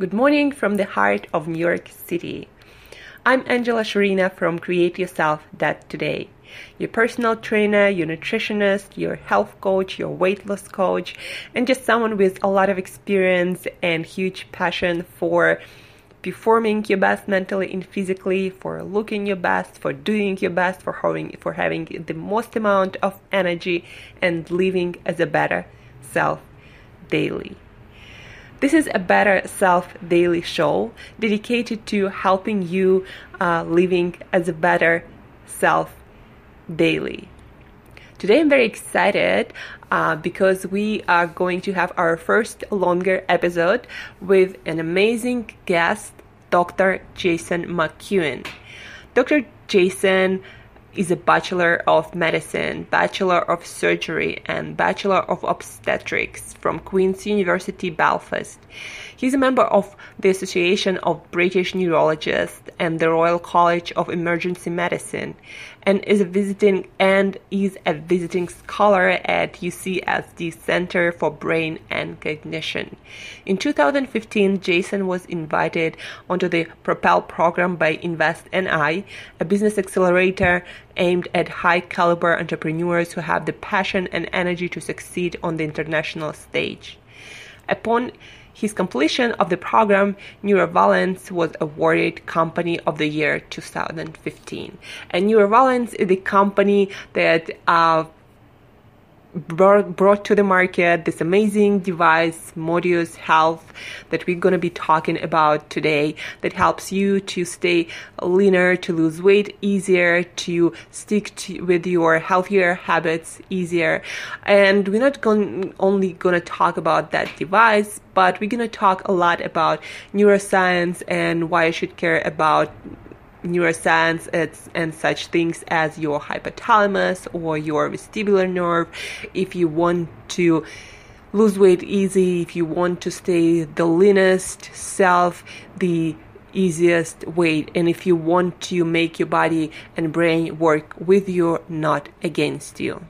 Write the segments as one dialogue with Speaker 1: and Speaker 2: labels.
Speaker 1: Good morning from the heart of New York City. I'm Angela Shurina from Create Yourself That Today. Your personal trainer, your nutritionist, your health coach, your weight loss coach, and just someone with a lot of experience and huge passion for performing your best mentally and physically, for looking your best, for doing your best, for having for having the most amount of energy and living as a better self daily. This is a Better Self Daily Show dedicated to helping you uh, living as a better self daily. Today I'm very excited uh, because we are going to have our first longer episode with an amazing guest, Dr. Jason McKeown. Dr. Jason is a Bachelor of Medicine, Bachelor of Surgery, and Bachelor of Obstetrics from Queen's University Belfast. He's a member of the Association of British Neurologists and the Royal College of Emergency Medicine and is a visiting and is a visiting scholar at UCSD Center for Brain and Cognition. In 2015, Jason was invited onto the Propel program by Invest NI, a business accelerator aimed at high caliber entrepreneurs who have the passion and energy to succeed on the international stage. Upon his completion of the program, Neurovalens was awarded Company of the Year 2015. And Neurovalens is the company that uh, brought, brought to the market this amazing device, Modius Health, that we're going to be talking about today, that helps you to stay leaner, to lose weight easier, to stick to, with your healthier habits easier. And we're not going, only going to talk about that device, but we're going to talk a lot about neuroscience and why you should care about neuroscience it's, and such things as your hypothalamus or your vestibular nerve. If you want to lose weight easy, if you want to stay the leanest self, the easiest weight, and if you want to make your body and brain work with you, not against you.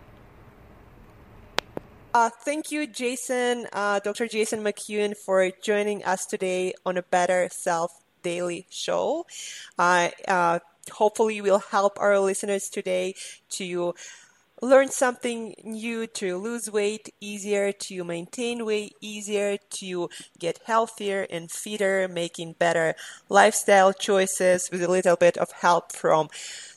Speaker 1: Uh, thank you, Jason, uh, Dr. Jason McKeown, for joining us today on a Better Self daily show. Uh, uh, hopefully, will help our listeners today to learn something new, to lose weight easier, to maintain weight easier, to get healthier and fitter, making better lifestyle choices with a little bit of help from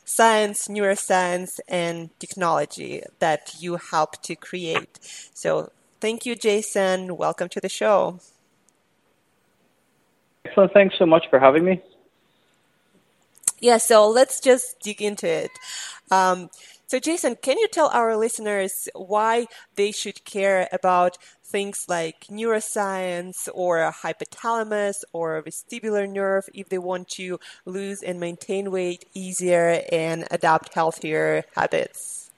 Speaker 1: science, neuroscience, and technology that you help to create. So, thank you, Jason. Welcome to the show.
Speaker 2: Excellent. Thanks so much for having me.
Speaker 1: Yeah, so let's just dig into it. Um, so, Jason, can you tell our listeners why they should care about things like neuroscience or hypothalamus or vestibular nerve if they want to lose and maintain weight easier and adopt healthier habits?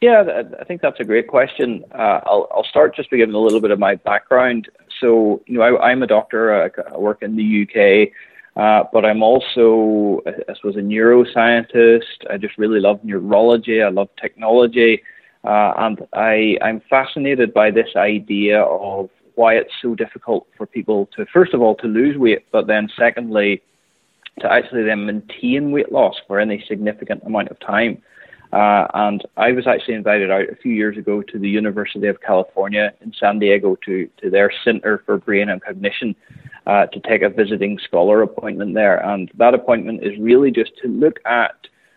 Speaker 2: Yeah, I think that's a great question. Uh, I'll, I'll start just by giving a little bit of my background so you know I, am a doctor. I, I, work in the UK, uh, but I'm also I suppose a neuroscientist. I just really love neurology. I love technology, uh, and I I'm fascinated by this idea of why it's so difficult for people to first of all to lose weight, but then secondly to actually then maintain weight loss for any significant amount of time. Uh, and I was actually invited out a few years ago to the University of California in San Diego to, to their Center for Brain and Cognition uh, to take a visiting scholar appointment there. And that appointment is really just to look at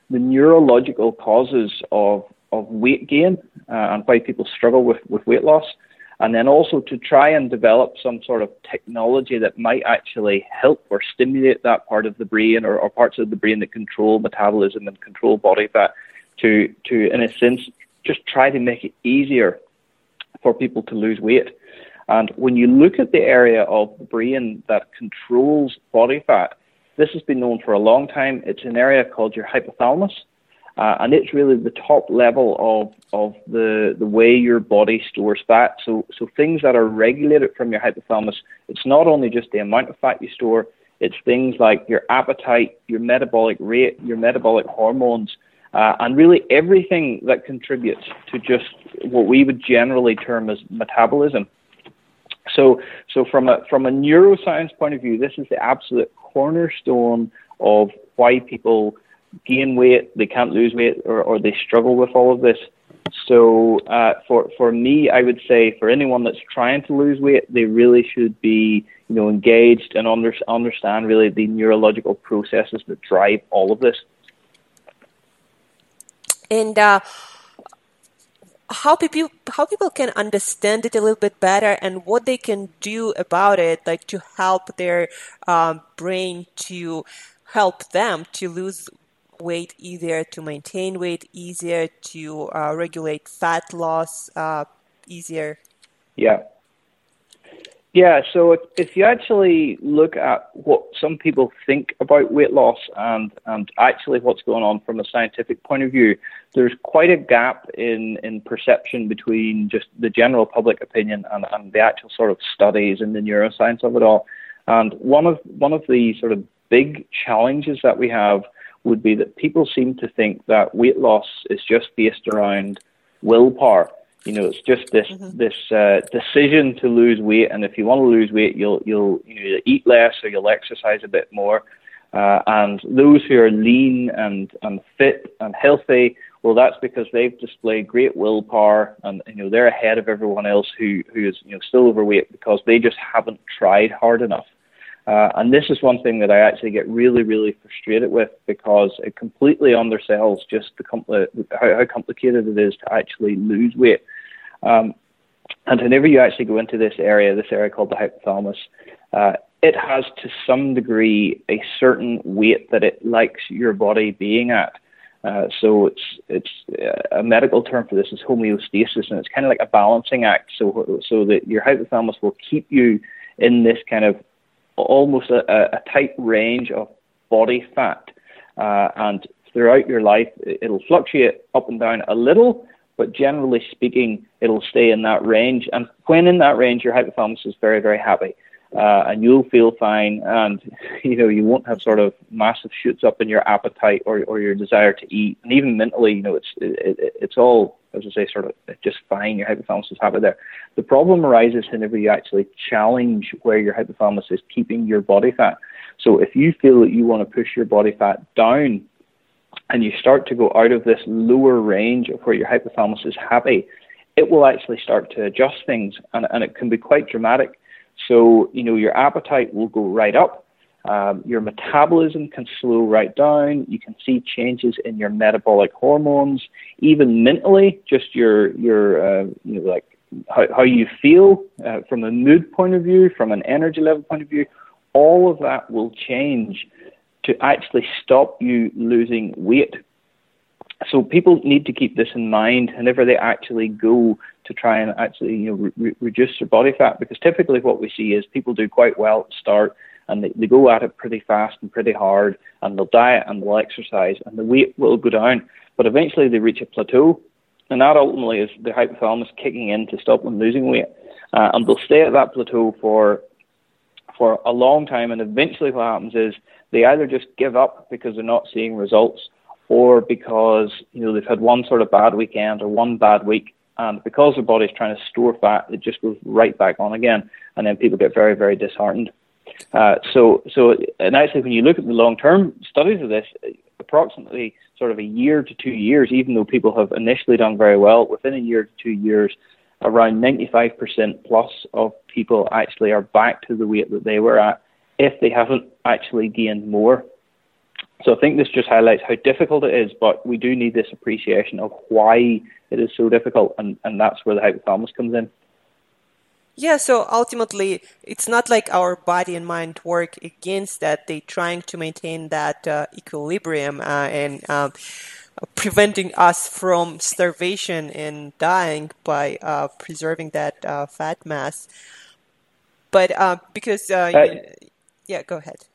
Speaker 2: the neurological causes of, of weight gain uh, and why people struggle with, with weight loss. And then also to try and develop some sort of technology that might actually help or stimulate that part of the brain or, or parts of the brain that control metabolism and control body fat to, to, in a sense, just try to make it easier for people to lose weight. And when you look at the area of the brain that controls body fat, this has been known for a long time. It's an area called your hypothalamus. Uh, and it's really the top level of, of the, the way your body stores fat. So, so things that are regulated from your hypothalamus, it's not only just the amount of fat you store, it's things like your appetite, your metabolic rate, your metabolic hormones, uh, and really everything that contributes to just what we would generally term as metabolism. So, so from a from a neuroscience point of view, this is the absolute cornerstone of why people gain weight, they can't lose weight, or, or they struggle with all of this. So, uh, for for me, I would say for anyone that's trying to lose weight, they really should be you know engaged and under, understand really the neurological processes that drive all of this.
Speaker 3: And uh, how people how people can understand it a little bit better and what they can do about it, like to help their um, brain to help them to lose weight easier, to maintain weight easier, to uh, regulate fat loss uh, easier.
Speaker 2: Yeah. Yeah, so if, you actually look at what some people think about weight loss and, and actually what's going on from a scientific point of view, there's quite a gap in, in perception between just the general public opinion and, and the actual sort of studies and the neuroscience of it all. And one of one of the sort of big challenges that we have would be that people seem to think that weight loss is just based around willpower you know, it's just this mm-hmm. this uh, decision to lose weight, and if you want to lose weight, you'll you'll you know, eat less or you'll exercise a bit more. Uh, and those who are lean and and fit and healthy, well, that's because they've displayed great willpower, and you know they're ahead of everyone else who who is you know still overweight because they just haven't tried hard enough. Uh, and this is one thing that I actually get really, really frustrated with because it completely undersells just the compli- how, how, complicated it is to actually lose weight. Um, and whenever you actually go into this area, this area called the hypothalamus, uh, it has to some degree a certain weight that it likes your body being at. Uh, so it's it's uh, a medical term for this is homeostasis, and it's kind of like a balancing act. So so that your hypothalamus will keep you in this kind of almost a, a tight range of body fat. Uh, and throughout your life, it'll fluctuate up and down a little, but generally speaking, it'll stay in that range. And when in that range, your hypothalamus is very, very happy. Uh, and you'll feel fine, and you know you won't have sort of massive shoots up in your appetite or or your desire to eat, and even mentally, you know, it's it, it, it's all as I say, sort of just fine. Your hypothalamus is happy there. The problem arises whenever you actually challenge where your hypothalamus is keeping your body fat. So if you feel that you want to push your body fat down and you start to go out of this lower range of where your hypothalamus is happy, it will actually start to adjust things and, and it can be quite dramatic. So, you know, your appetite will go right up um, your metabolism can slow right down. You can see changes in your metabolic hormones, even mentally, just your your uh, you know like how, how you feel uh, from a mood point of view, from an energy level point of view. All of that will change to actually stop you losing weight. So people need to keep this in mind whenever they actually go to try and actually you know re- reduce their body fat, because typically what we see is people do quite well at the start and they, they go at it pretty fast and pretty hard, and they'll diet and they'll exercise, and the weight will go down. But eventually they reach a plateau, and that ultimately is the hypothalamus kicking in to stop them losing weight. Uh, and they'll stay at that plateau for for a long time, and eventually what happens is they either just give up because they're not seeing results, or because you know they've had one sort of bad weekend or one bad week, and because their body's trying to store fat, it just goes right back on again, and then people get very very disheartened. Uh, so, so, and actually, when you look at the long-term studies of this, approximately sort of a year to two years, even though people have initially done very well, within a year to two years, around 95% plus of people actually are back to the weight that they were at if they haven't actually gained more. So I think this just highlights how difficult it is, but we do need this appreciation of why it is so difficult, and, and that's where the hypothalamus comes in.
Speaker 3: Yeah, so ultimately, it's not like our body and mind work against that. They're trying to maintain that uh, equilibrium uh, and um, preventing us from starvation and dying by uh, preserving that uh, fat mass. But uh, because, uh, yeah, go ahead.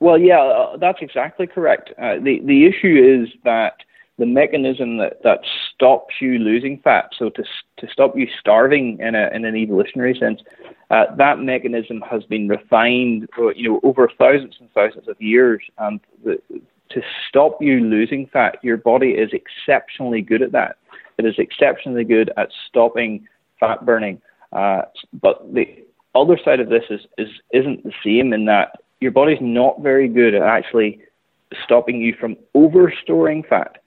Speaker 2: Well, yeah, that's exactly correct. the the issue is that the mechanism that, that stops you losing fat, so to, to stop you starving in, a, in an evolutionary sense, uh, that mechanism has been refined uh, you know, over thousands and thousands of years. And the, to stop you losing fat, your body is exceptionally good at that. It is exceptionally good at stopping fat burning. Uh, but the other side of this is, is isn't the same in that your body's not very good at actually stopping you from over storing fat.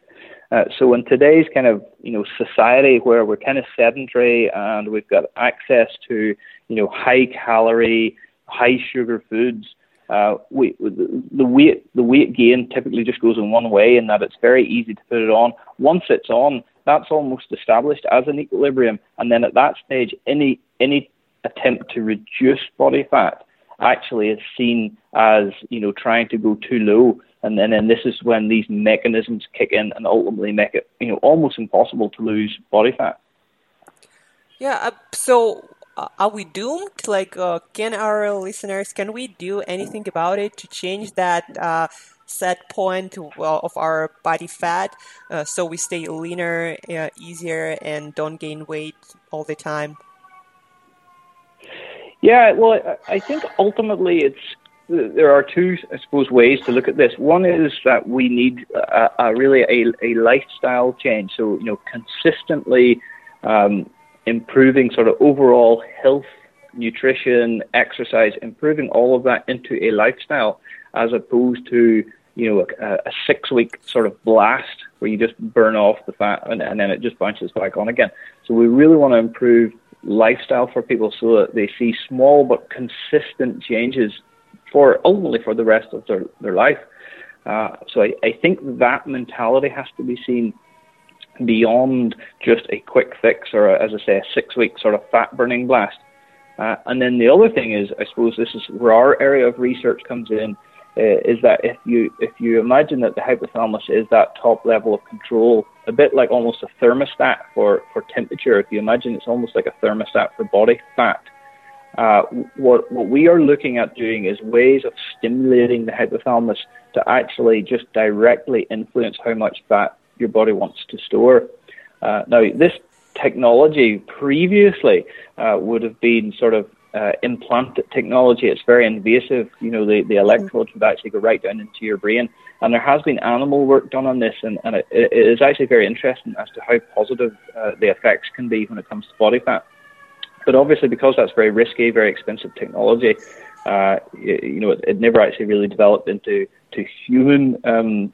Speaker 2: Uh, so in today's kind of you know society where we're kind of sedentary and we've got access to you know high calorie, high sugar foods, uh, we, the, weight the weight gain typically just goes in one way, in that it's very easy to put it on. Once it's on, that's almost established as an equilibrium, and then at that stage, any any attempt to reduce body fat actually is seen as you know trying to go too low and then and this is when these mechanisms kick in and ultimately make it you know almost impossible to lose body fat.
Speaker 3: Yeah. Uh, so are we doomed? Like, uh, can our listeners can we do anything about it to change that? Uh, set point of our body fat uh, so we stay leaner uh, easier and don't gain weight all the time
Speaker 2: yeah well i think ultimately it's there are two, I suppose, ways to look at this. One is that we need a, a really a, a, lifestyle change. So, you know, consistently um, improving sort of overall health, nutrition, exercise, improving all of that into a lifestyle as opposed to, you know, a, a six week sort of blast where you just burn off the fat and, and then it just bounces back on again. So we really want to improve lifestyle for people so that they see small but consistent changes for ultimately for the rest of their, their life. Uh, so I, I think that mentality has to be seen beyond just a quick fix or, a, as I say, a six week sort of fat burning blast. Uh, and then the other thing is, I suppose this is where our area of research comes in, uh, is that if you if you imagine that the hypothalamus is that top level of control, a bit like almost a thermostat for, for temperature, if you imagine it's almost like a thermostat for body fat, uh, what, what we are looking at doing is ways of stimulating the hypothalamus to actually just directly influence how much fat your body wants to store. Uh, now, this technology previously uh, would have been sort of uh, implanted technology. It's very invasive. You know, the, the electrodes would actually go right down into your brain. And there has been animal work done on this, and, and it, it is actually very interesting as to how positive uh, the effects can be when it comes to body fat. But obviously, because that's very risky, very expensive technology, uh, you, you, know, it, it, never actually really developed into to human um,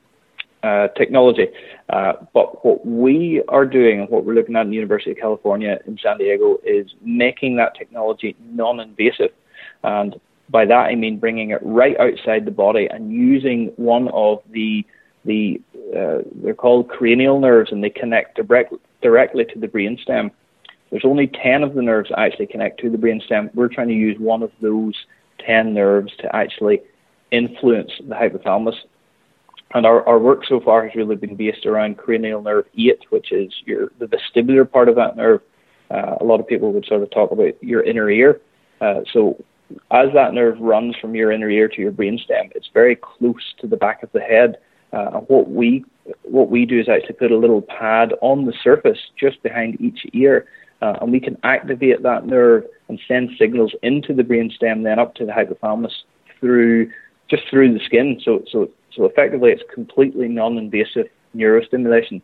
Speaker 2: uh, technology. Uh, but what we are doing and what we're looking at in the University of California in San Diego is making that technology non-invasive. And by that I mean bringing it right outside the body and using one of the the uh, they're called cranial nerves and they connect direct, directly to the brainstem. There's only 10 of the nerves that actually connect to the brainstem. We're trying to use one of those 10 nerves to actually influence the hypothalamus. And our, our work so far has really been based around cranial nerve 8, which is your the vestibular part of that nerve. Uh, a lot of people would sort of talk about your inner ear. Uh, so as that nerve runs from your inner ear to your brainstem, it's very close to the back of the head. Uh, what we what we do is actually put a little pad on the surface just behind each ear uh, and we can activate that nerve and send signals into the brainstem, then up to the hypothalamus through just through the skin. So, so, so effectively, it's completely non-invasive neurostimulation.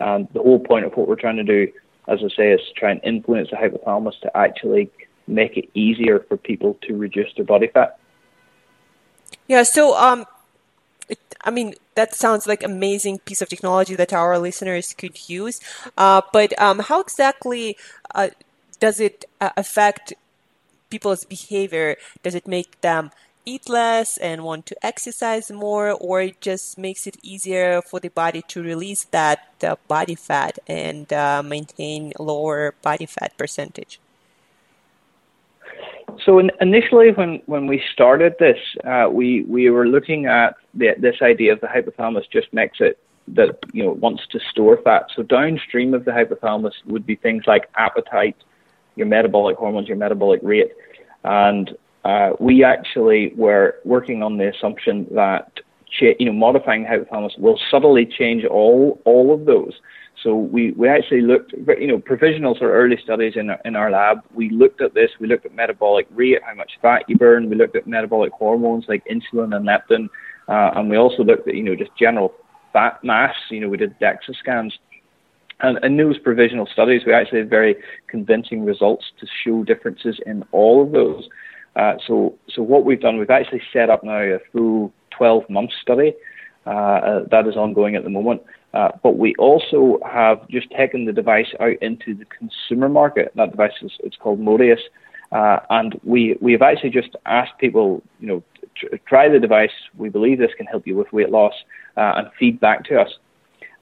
Speaker 2: And the whole point of what we're trying to do, as I say, is try and influence the hypothalamus to actually make it easier for people to reduce their body fat.
Speaker 3: Yeah. So, um, it, I mean, that sounds like amazing piece of technology that our listeners could use. Uh, but um, how exactly uh, does it uh, affect people's behavior? Does it make them eat less and want to exercise more, or it just makes it easier for the body to release that uh, body fat and uh, maintain lower body fat percentage?
Speaker 2: So in, initially, when, when we started this, uh, we we were looking at the, this idea of the hypothalamus just makes it that you know wants to store fat. So downstream of the hypothalamus would be things like appetite, your metabolic hormones, your metabolic rate, and uh, we actually were working on the assumption that you know modifying hypothalamus will subtly change all all of those. So we, we actually looked, you know, provisional sort of early studies in our, in our lab. We looked at this. We looked at metabolic rate, how much fat you burn. We looked at metabolic hormones like insulin and leptin, uh, and we also looked at, you know, just general fat mass. You know, we did DEXA scans, And in those provisional studies, we actually had very convincing results to show differences in all of those. Uh, so, so what we've done, we've actually set up now a full 12-month study uh, uh, that is ongoing at the moment. Uh, but we also have just taken the device out into the consumer market. That device is it's called Modius, uh, and we we have actually just asked people, you know, try the device. We believe this can help you with weight loss, uh, and feedback to us.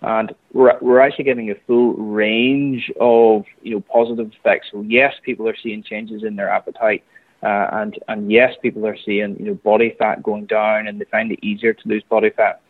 Speaker 2: And we're, we're actually getting a full range of you know positive effects. So yes, people are seeing changes in their appetite, uh, and and yes, people are seeing you know body fat going down, and they find it easier to lose body fat.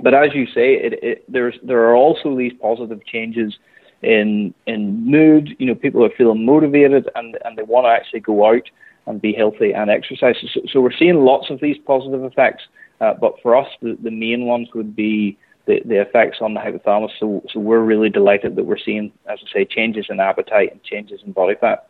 Speaker 2: But as you say, it, it, there's there are also these positive changes in in mood. You know, people are feeling motivated and and they want to actually go out and be healthy and exercise. So, so we're seeing lots of these positive effects. Uh, but for us, the, the main ones would be the, the effects on the hypothalamus. So, so we're really delighted that we're seeing, as I say, changes in appetite and changes in body fat.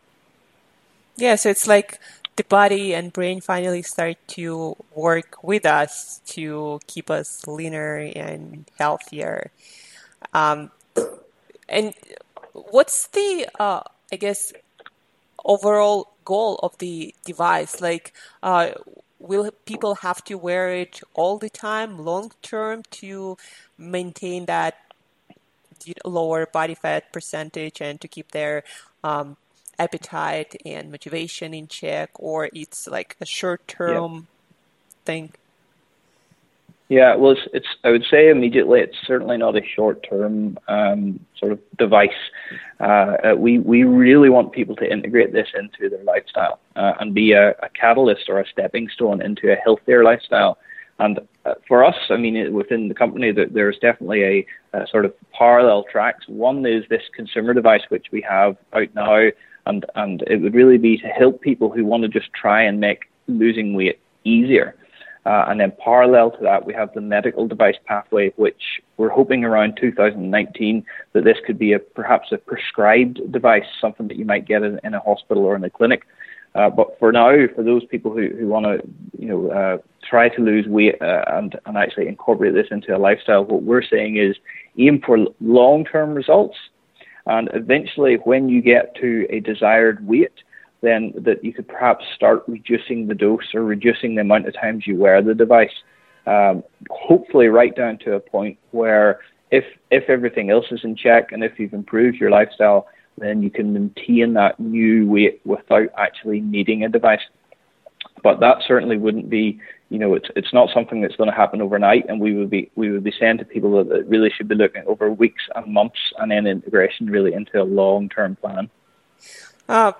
Speaker 3: Yeah, so it's like the body and brain finally start to work with us to keep us leaner and healthier. Um, and what's the, uh, I guess, overall goal of the device? Like, uh, will people have to wear it all the time, long term, to maintain that lower body fat percentage and to keep their um, appetite and motivation in check, or it's like a short term yeah. thing?
Speaker 2: Yeah, well, it's, it's, I would say immediately it's certainly not a short term um, sort of device. Uh, we we really want people to integrate this into their lifestyle uh, and be a, a, catalyst or a stepping stone into a healthier lifestyle. And uh, for us, I mean, within the company, there's definitely a, a, sort of parallel tracks. One is this consumer device which we have out now, and and it would really be to help people who want to just try and make losing weight easier. Uh, and then parallel to that, we have the medical device pathway, which we're hoping around 2019 that this could be a perhaps a prescribed device, something that you might get in, in a hospital or in a clinic. Uh, but for now, for those people who, who want to, you know, uh, try to lose weight uh, and, and actually incorporate this into a lifestyle, what we're saying is aim for long-term results. And eventually, when you get to a desired weight, then that you could perhaps start reducing the dose or reducing the amount of times you wear the device. Um, hopefully, right down to a point where if if everything else is in check and if you've improved your lifestyle, then you can maintain that new weight without actually needing a device. But that certainly wouldn't be, you know, it's it's not something that's going to happen overnight, and we would be we would be saying to people that, it really should be looking over weeks and months, and then integration really into a long term plan.
Speaker 3: Uh,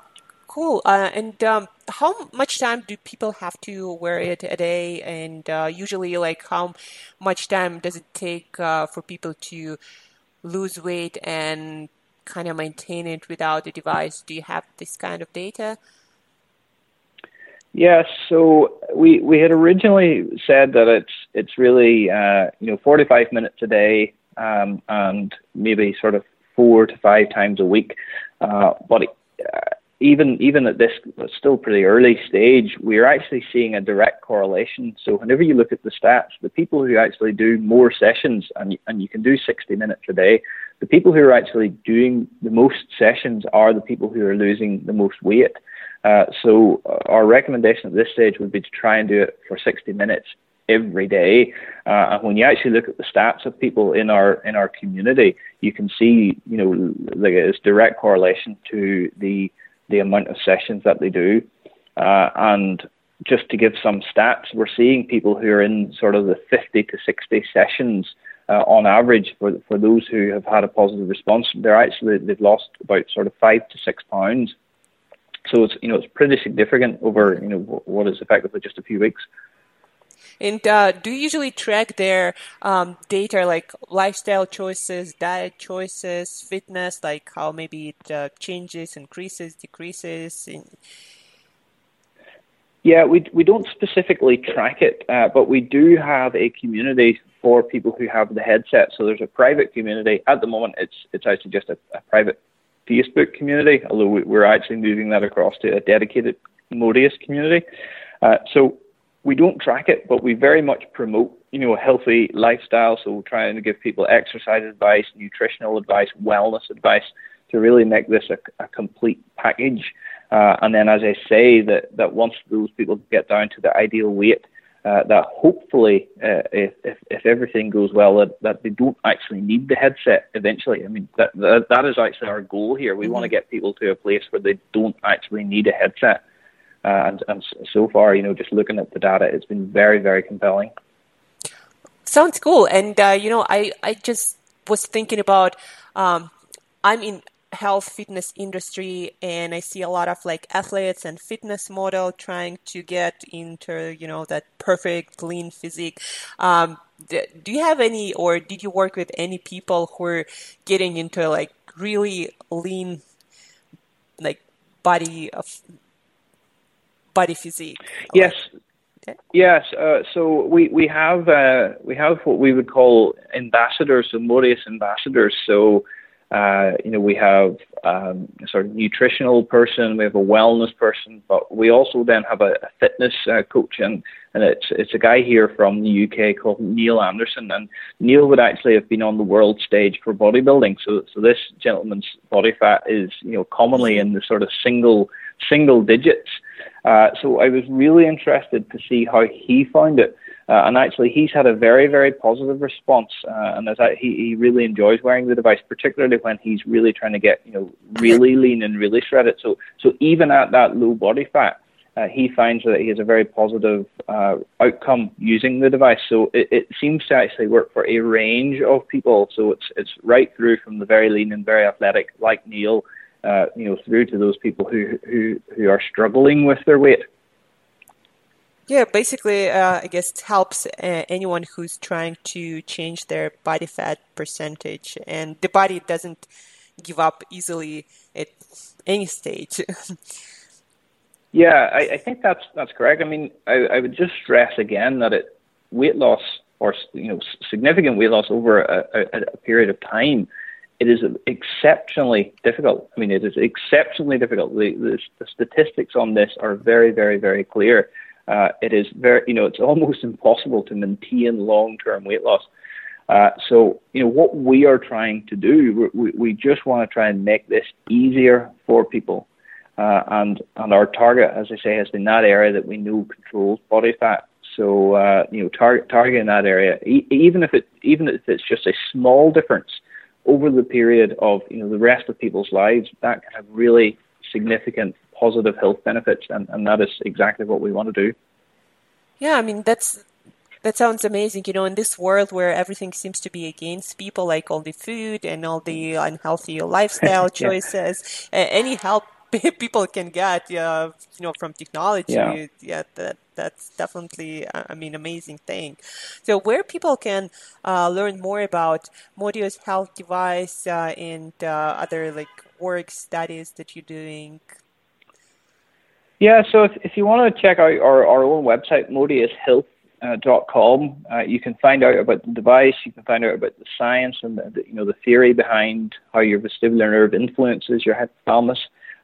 Speaker 3: Cool. Uh, and um, how much time do people have to wear it a day? And uh, usually, like, how much time does it take uh, for people to lose weight and kind of maintain it without the device? Do you have this kind of data?
Speaker 2: Yes. So we we had originally said that it's it's really uh, you know 45 minutes a day um, and maybe sort of four to five times a week, uh, but. Uh, even even at this still pretty early stage, we're actually seeing a direct correlation. So whenever you look at the stats, the people who actually do more sessions, and and you can do 60 minutes a day, the people who are actually doing the most sessions are the people who are losing the most weight. Uh, so our recommendation at this stage would be to try and do it for 60 minutes every day. Uh, and when you actually look at the stats of people in our in our community, you can see you know like it's direct correlation to the the amount of sessions that they do. Uh, and just to give some stats, we're seeing people who are in sort of the 50 to 60 sessions uh, on average for for those who have had a positive response. They're actually they've lost about sort of five to six pounds. So it's you know it's pretty significant over you know what is effectively just a few weeks.
Speaker 3: And uh, do you usually track their um, data like lifestyle choices, diet choices, fitness, like how maybe it uh, changes, increases, decreases? In...
Speaker 2: Yeah, we we don't specifically track it, uh, but we do have a community for people who have the headset. So there's a private community at the moment. It's it's actually just a, a private Facebook community, although we're actually moving that across to a dedicated Modius community. Uh, so we don't track it, but we very much promote you know, a healthy lifestyle. So we're trying to give people exercise advice, nutritional advice, wellness advice to really make this a, a complete package. Uh, and then, as I say, that, that once those people get down to the ideal weight, uh, that hopefully, uh, if, if, if everything goes well, that, that they don't actually need the headset eventually. I mean, that, that, that is actually our goal here. We mm-hmm. want to get people to a place where they don't actually need a headset. Uh, and, and so far, you know, just looking at the data, it's been very, very compelling.
Speaker 3: Sounds cool. And, uh, you know, I, I just was thinking about, um, I'm in health fitness industry and I see a lot of like athletes and fitness model trying to get into, you know, that perfect lean physique. Um, do you have any, or did you work with any people who are getting into like really lean, like body of body physique?
Speaker 2: Yes. Yes, uh, so we we have uh, we have what we would call ambassadors, so Modius ambassadors. So uh, you know, we have um, a sort of nutritional person, we have a wellness person, but we also then have a, a fitness uh, coach, and, and it's it's a guy here from the UK called Neil Anderson, and Neil would actually have been on the world stage for bodybuilding. So so this gentleman's body fat is you know commonly in the sort of single single digits. Uh, so I was really interested to see how he found it. Uh, and actually, he's had a very, very positive response, uh, and as I, he, he really enjoys wearing the device, particularly when he's really trying to get, you know, really lean and really shredded. So, so even at that low body fat, uh, he finds that he has a very positive uh, outcome using the device. So it, it seems to actually work for a range of people. So it's it's right through from the very lean and very athletic, like Neil, uh, you know, through to those people who who who are struggling with their weight.
Speaker 3: Yeah, basically, uh, I guess it helps uh, anyone who's trying to change their body fat percentage, and the body doesn't give up easily at any stage.
Speaker 2: yeah, I, I, think that's that's correct. I mean, I, I, would just stress again that it weight loss or you know significant weight loss over a, a, a period of time it is exceptionally difficult. I mean, it is exceptionally difficult. The, the, the, statistics on this are very, very, very clear uh, it is very, you know, it's almost impossible to maintain long-term weight loss. Uh, so, you know, what we are trying to do, we, we just want to try and make this easier for people. Uh, and and our target, as I say, has been that area that we know controls body fat. So, uh, you know, target targeting that area, e- even if it even if it's just a small difference over the period of you know the rest of people's lives, that can have really significant positive health benefits, and, and that is exactly what we want to do.
Speaker 3: Yeah, I mean that's that sounds amazing. You know, in this world where everything seems to be against people, like all the food and all the unhealthy lifestyle choices, yeah. any help people can get, yeah, you know, from technology, yeah, yeah that that's definitely, I mean, amazing thing. So, where people can uh, learn more about Modius health device uh, and uh, other like work studies that you're doing,
Speaker 2: yeah, so if, if you want to check out our, our own website, modiushealth.com, uh, you can find out about the device, you can find out about the science and the, the you know the theory behind how your vestibular nerve influences your hypothalamus.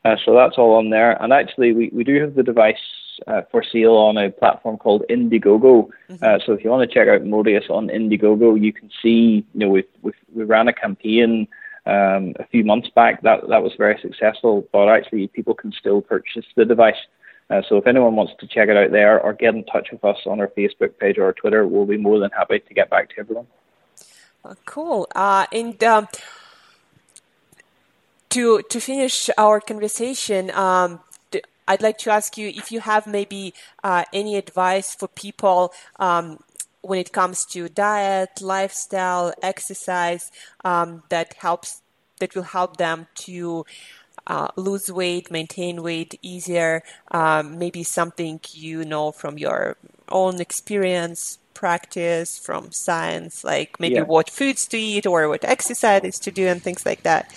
Speaker 2: Uh, so that's all on there. And actually, we, we do have the device uh, for sale on a platform called Indiegogo. Mm-hmm. Uh, so if you want to check out Modius on Indiegogo, you can see, you know, we we we ran a campaign um, a few months back. That that was very successful, but actually people can still purchase the device. Uh, so if anyone wants to check it out there or get in touch with us on our Facebook page or our Twitter, we'll be more than happy to get back to everyone.
Speaker 3: Uh, cool. Uh, and um, to to finish our conversation, um, I'd like to ask you if you have maybe uh, any advice for people um, when it comes to diet, lifestyle, exercise, um, that helps that will help them to uh, lose weight, maintain weight easier. Um, maybe something you know from your own experience, practice, from science, like maybe yeah. what foods to eat or what exercises to do and things like that.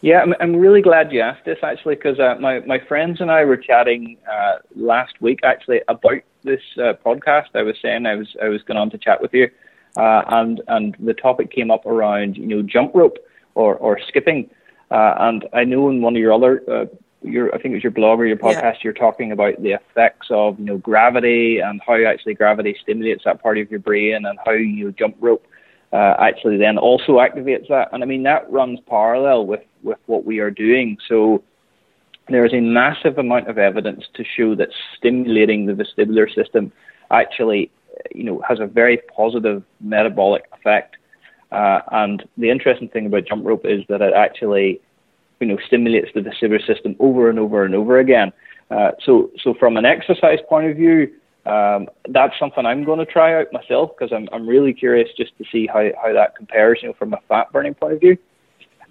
Speaker 2: Yeah, I'm, I'm really glad you asked this actually because uh, my, my friends and I were chatting uh, last week actually about this uh, podcast. I was saying I was I was going on to chat with you, uh, and and the topic came up around you know jump rope or or skipping, uh, and I know in one of your other uh, your I think it was your blog or your podcast. Yeah. You're talking about the effects of you know gravity and how actually gravity stimulates that part of your brain and how you know, jump rope uh, actually then also activates that. And I mean that runs parallel with with what we are doing. So there is a massive amount of evidence to show that stimulating the vestibular system actually you know has a very positive metabolic effect. Uh, and the interesting thing about jump rope is that it actually you know, stimulates the vestibular system over and over and over again. Uh, so, so from an exercise point of view, um, that's something I'm going to try out myself because I'm, I'm really curious just to see how, how that compares, you know, from a fat burning point of view.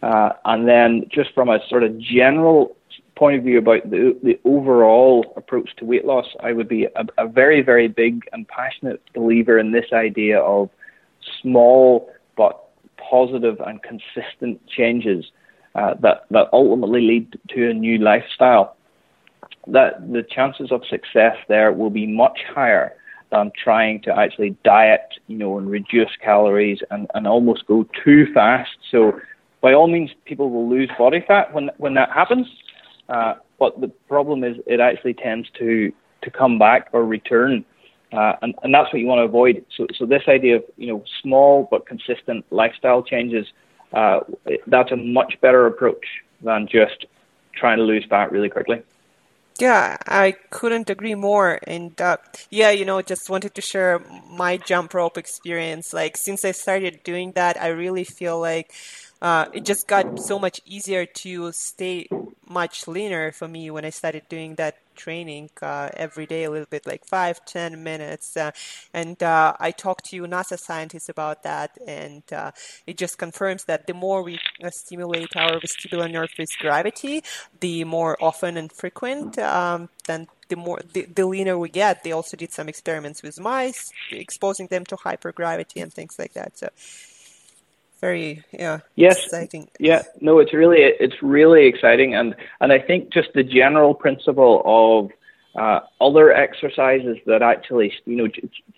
Speaker 2: Uh, and then just from a sort of general point of view about the, the overall approach to weight loss, I would be a, a very, very big and passionate believer in this idea of small but positive and consistent changes uh, that that ultimately lead to a new lifestyle. That the chances of success there will be much higher than trying to actually diet, you know, and reduce calories and, and almost go too fast. So, by all means, people will lose body fat when when that happens. Uh, but the problem is, it actually tends to to come back or return, uh, and and that's what you want to avoid. So, so this idea of you know small but consistent lifestyle changes uh, that's a much better approach than just trying to lose fat really quickly.
Speaker 3: Yeah, I couldn't agree more. And uh, yeah, you know, just wanted to share my jump rope experience. Like, since I started doing that, I really feel like uh, it just got so much easier to stay much leaner for me when I started doing that training uh, every day a little bit like five ten minutes uh, and uh, i talked to nasa scientists about that and uh, it just confirms that the more we uh, stimulate our vestibular nerve with gravity the more often and frequent um, then the more the, the leaner we get. They also did some experiments with mice exposing them to hypergravity and things like that so very yeah
Speaker 2: yes. exciting. yeah. No it's really it's really exciting. And and i think just the general principle of uh, other exercises that actually you know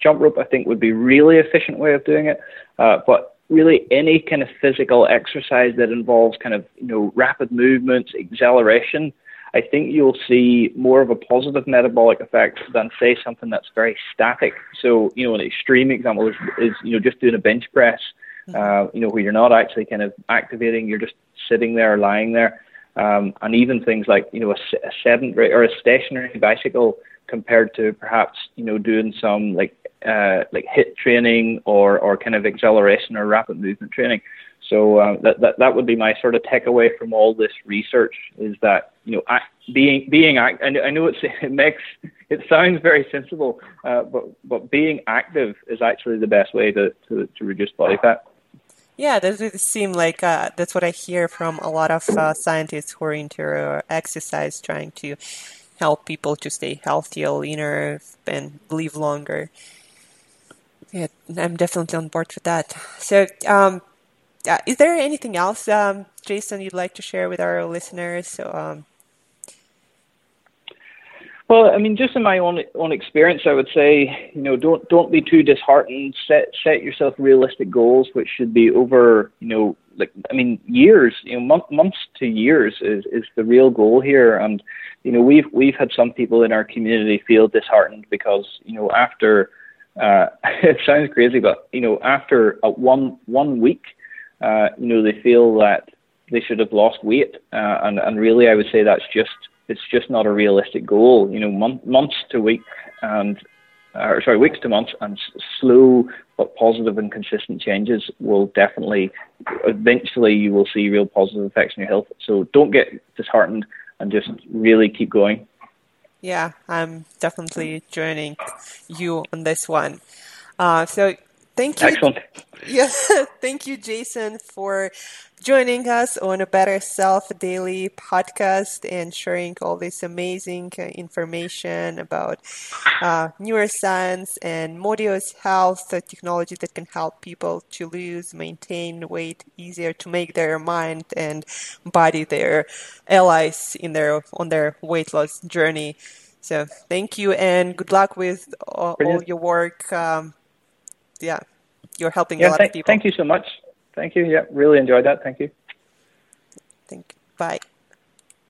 Speaker 2: jump rope i think would be really efficient way of doing it. Uh, but really any kind of physical exercise that involves kind of you know rapid movements acceleration I think you'll see more of a positive metabolic effect than say something that's very static. So, you know, an extreme example is, is you know just doing a bench press uh, you know, where you're not actually kind of activating, you're just sitting there, lying there. Um, and even things like, you know, a, a sedentary or a stationary bicycle compared to perhaps, you know, doing some like, uh, like HIIT training or, or kind of acceleration or rapid movement training. So um, that, that that would be my sort of takeaway from all this research is that you know act, being being act. I know it's, it makes it sounds very sensible, uh, but but being active is actually the best way to, to, to reduce body fat.
Speaker 3: Yeah, that would seem like uh, that's what I hear from a lot of uh, scientists who are into exercise, trying to help people to stay healthier, leaner, and live longer. Yeah, I'm definitely on board with that. So, um, uh, is there anything else, um, Jason, you'd like to share with our listeners? So, um,
Speaker 2: well, I mean, just in my own own experience, I would say, you know, don't don't be too disheartened. Set set yourself realistic goals, which should be over, you know, like I mean, years, you know, month, months to years is is the real goal here. And you know, we've we've had some people in our community feel disheartened because you know after uh, it sounds crazy, but you know after a one one week, uh, you know, they feel that they should have lost weight, uh, and and really, I would say that's just it's just not a realistic goal. You know, month, months to week and or sorry, weeks to months, and slow but positive and consistent changes will definitely, eventually, you will see real positive effects on your health. So don't get disheartened and just really keep going.
Speaker 3: Yeah, I'm definitely joining you on this one. Uh, so thank you.
Speaker 2: Excellent.
Speaker 3: Yeah, thank you, Jason, for joining us on a Better Self Daily podcast and sharing all this amazing uh, information about uh, neuroscience and Modius Health, the technology that can help people to lose, maintain weight easier, to make their mind and body their allies in their on their weight loss journey. So thank you and good luck with all, all your work. Um, yeah, you're helping
Speaker 2: yeah,
Speaker 3: a lot
Speaker 2: th-
Speaker 3: of people.
Speaker 2: Thank you so much. Thank you. Yeah, really enjoyed that. Thank you.
Speaker 3: Thank you. Bye.